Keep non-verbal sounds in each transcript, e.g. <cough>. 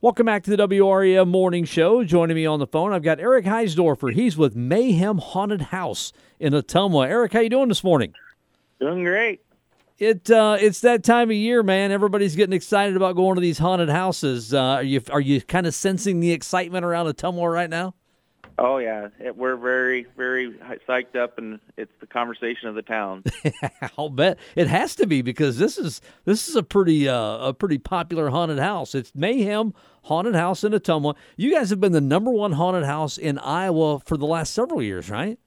Welcome back to the WREM Morning Show. Joining me on the phone, I've got Eric Heisdorffer. He's with Mayhem Haunted House in Ottumwa. Eric, how you doing this morning? Doing great. It uh, it's that time of year, man. Everybody's getting excited about going to these haunted houses. Uh, are you are you kind of sensing the excitement around Ottumwa right now? Oh yeah, it, we're very very psyched up, and it's the conversation of the town. <laughs> I'll bet it has to be because this is this is a pretty uh, a pretty popular haunted house. It's Mayhem Haunted House in Ottumwa. You guys have been the number one haunted house in Iowa for the last several years, right?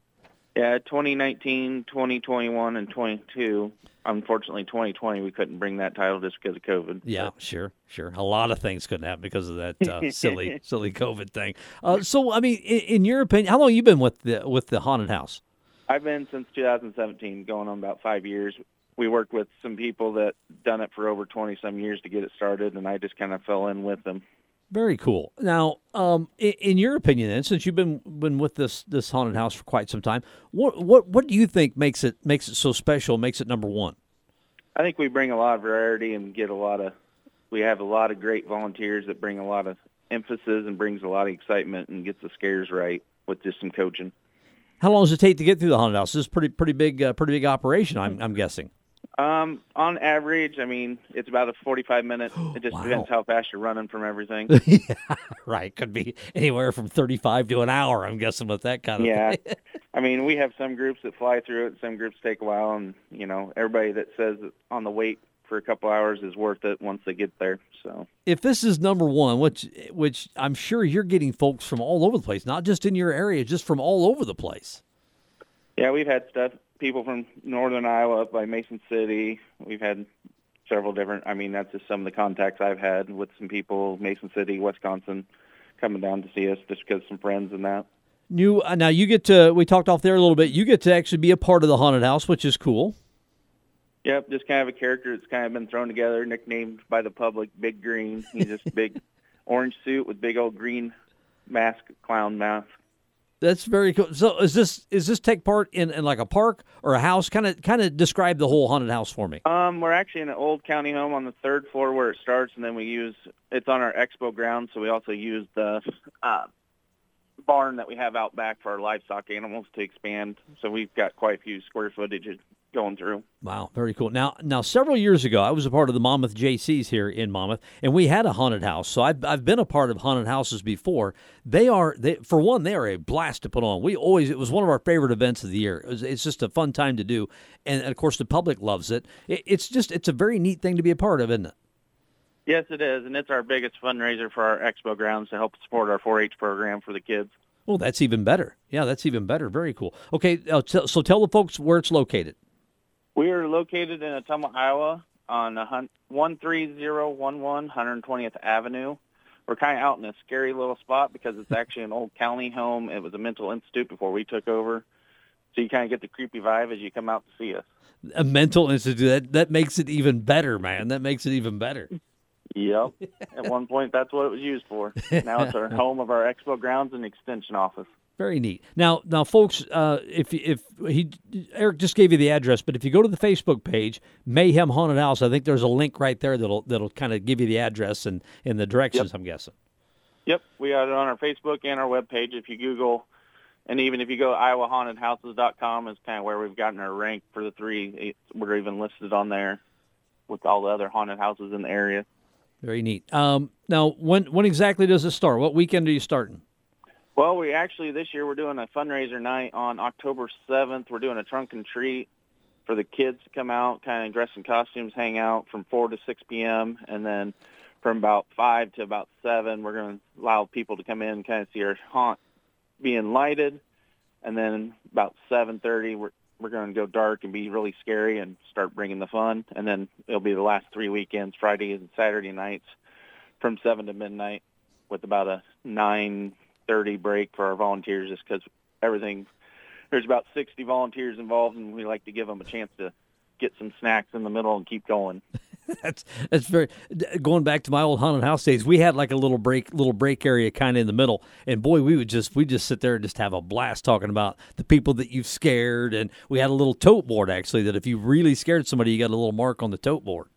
Yeah, 2019, 2021, and 22. Unfortunately, 2020 we couldn't bring that title just because of COVID. Yeah, sure, sure. A lot of things couldn't happen because of that uh, <laughs> silly, silly COVID thing. Uh, so, I mean, in, in, your opinion, how long have you been with the with the haunted house? I've been since 2017, going on about five years. We worked with some people that done it for over 20 some years to get it started, and I just kind of fell in with them. Very cool. Now, um, in, in, your opinion, then, since you've been been with this this haunted house for quite some time, what what what do you think makes it makes it so special? Makes it number one? I think we bring a lot of variety and get a lot of. We have a lot of great volunteers that bring a lot of emphasis and brings a lot of excitement and gets the scares right with just some coaching. How long does it take to get through the haunted house? This is pretty pretty big uh, pretty big operation. I'm I'm guessing. Um, on average, I mean, it's about a 45 minute. <gasps> It just wow. depends how fast you're running from everything. <laughs> yeah, right. Could be anywhere from 35 to an hour. I'm guessing with that kind of yeah. <laughs> I mean, we have some groups that fly through it. Some groups take a while, and you know, everybody that says on the wait for a couple hours is worth it once they get there. So, if this is number one, which which I'm sure you're getting folks from all over the place, not just in your area, just from all over the place. Yeah, we've had stuff people from northern Iowa up by Mason City. We've had several different. I mean, that's just some of the contacts I've had with some people, Mason City, Wisconsin, coming down to see us just because some friends and that. You uh, now you get to. We talked off there a little bit. You get to actually be a part of the haunted house, which is cool. Yep, just kind of a character that's kind of been thrown together, nicknamed by the public Big Green. He's just <laughs> big orange suit with big old green mask, clown mask. That's very cool. So is this is this take part in, in like a park or a house? Kind of kind of describe the whole haunted house for me. Um, we're actually in an old county home on the third floor where it starts, and then we use it's on our expo ground, so we also use the uh, barn that we have out back for our livestock animals to expand. So we've got quite a few square footage going through. Wow, very cool. Now, now several years ago, I was a part of the Monmouth JCs here in Monmouth, and we had a haunted house. So I've, I've been a part of haunted houses before. They are, they, for one, they are a blast to put on. We always, it was one of our favorite events of the year. It was, it's just a fun time to do, and, of course, the public loves it. it. It's just, it's a very neat thing to be a part of, isn't it? Yes, it is, and it's our biggest fundraiser for our expo grounds to help support our 4-H program for the kids. Well, that's even better. Yeah, that's even better. Very cool. Okay, uh, t- so tell the folks where it's located. We are located in Ottumwa, Iowa on 13011 120th Avenue. We're kind of out in a scary little spot because it's actually an old county home. It was a mental institute before we took over. So you kind of get the creepy vibe as you come out to see us. A mental institute that that makes it even better, man. That makes it even better. Yep. At one point, that's what it was used for. Now it's our <laughs> home of our expo grounds and extension office. Very neat. Now, now, folks, uh, if if he Eric just gave you the address, but if you go to the Facebook page, Mayhem Haunted House, I think there's a link right there that'll that'll kind of give you the address and and the directions. Yep. I'm guessing. Yep, we got it on our Facebook and our web page. If you Google, and even if you go to iowahauntedhouses.com, is kind of where we've gotten our rank for the three. We're even listed on there with all the other haunted houses in the area. Very neat. Um, now, when when exactly does it start? What weekend are you starting? Well, we actually this year we're doing a fundraiser night on October 7th. We're doing a trunk and treat for the kids to come out, kind of dress in costumes, hang out from 4 to 6 p.m. And then from about 5 to about 7, we're going to allow people to come in kind of see our haunt being lighted. And then about 7.30, we're, we're going to go dark and be really scary and start bringing the fun. And then it'll be the last three weekends, Friday and Saturday nights from 7 to midnight with about a 9 30 break for our volunteers just because everything there's about 60 volunteers involved and we like to give them a chance to get some snacks in the middle and keep going. <laughs> That's that's very going back to my old haunted house days we had like a little break little break area kind of in the middle. And boy we would just we just sit there and just have a blast talking about the people that you've scared. And we had a little tote board actually that if you really scared somebody you got a little mark on the tote board.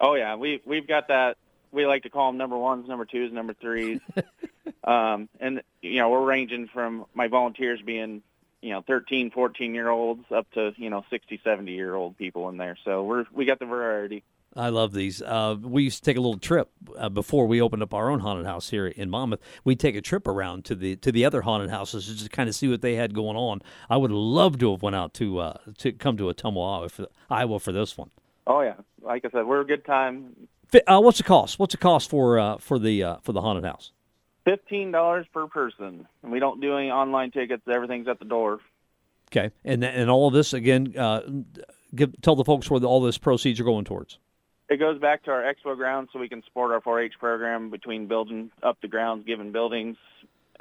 Oh yeah. We we've got that. We like to call them number ones, number twos, number threes. <laughs> um, and you know, we're ranging from my volunteers being you know 13, 14 year olds up to you know 60, 70 year old people in there. So we're we got the variety. I love these. Uh, we used to take a little trip uh, before we opened up our own haunted house here in Monmouth. We'd take a trip around to the to the other haunted houses just to just kind of see what they had going on. I would love to have went out to uh, to come to Ottumwa, Iowa for this one. Oh yeah, like I said, we're a good time. Uh, what's the cost? What's the cost for uh, for the uh, for the haunted house? Fifteen dollars per person, and we don't do any online tickets. Everything's at the door. Okay, and and all of this again. Uh, give, tell the folks where the, all this proceeds are going towards. It goes back to our expo grounds, so we can support our 4-H program between building up the grounds, giving buildings,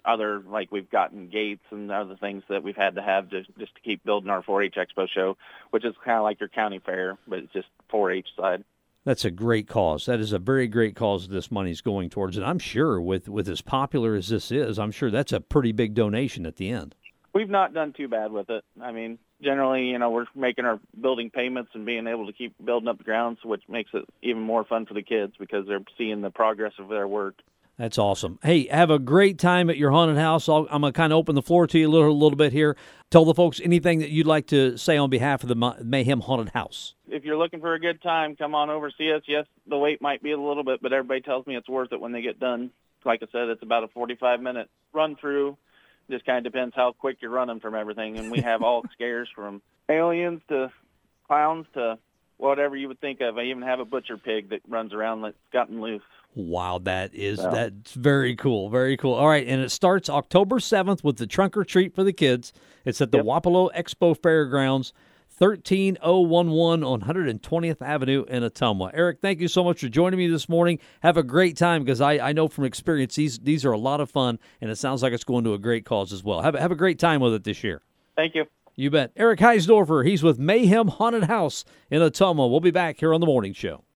other like we've gotten gates and other things that we've had to have to just to keep building our 4-H expo show, which is kind of like your county fair, but it's just 4-H side. That's a great cause. That is a very great cause this money's going towards. And I'm sure with, with as popular as this is, I'm sure that's a pretty big donation at the end. We've not done too bad with it. I mean, generally, you know, we're making our building payments and being able to keep building up the grounds, which makes it even more fun for the kids because they're seeing the progress of their work. That's awesome. Hey, have a great time at your haunted house. i am going to kind of open the floor to you a little, little bit here. Tell the folks anything that you'd like to say on behalf of the Mayhem Haunted House. If you're looking for a good time, come on over, see us. Yes, the wait might be a little bit, but everybody tells me it's worth it when they get done. Like I said, it's about a 45 minute run through. Just kind of depends how quick you're running from everything. And we have all <laughs> scares from aliens to clowns to whatever you would think of. I even have a butcher pig that runs around that's gotten loose. Wow, that is that's very cool, very cool. All right, and it starts October seventh with the trunk or treat for the kids. It's at the yep. Wapello Expo Fairgrounds, thirteen oh one one on Hundred and Twentieth Avenue in Ottumwa. Eric, thank you so much for joining me this morning. Have a great time because I, I know from experience these these are a lot of fun, and it sounds like it's going to a great cause as well. Have have a great time with it this year. Thank you. You bet. Eric Heisdorffer, he's with Mayhem Haunted House in Ottumwa. We'll be back here on the morning show.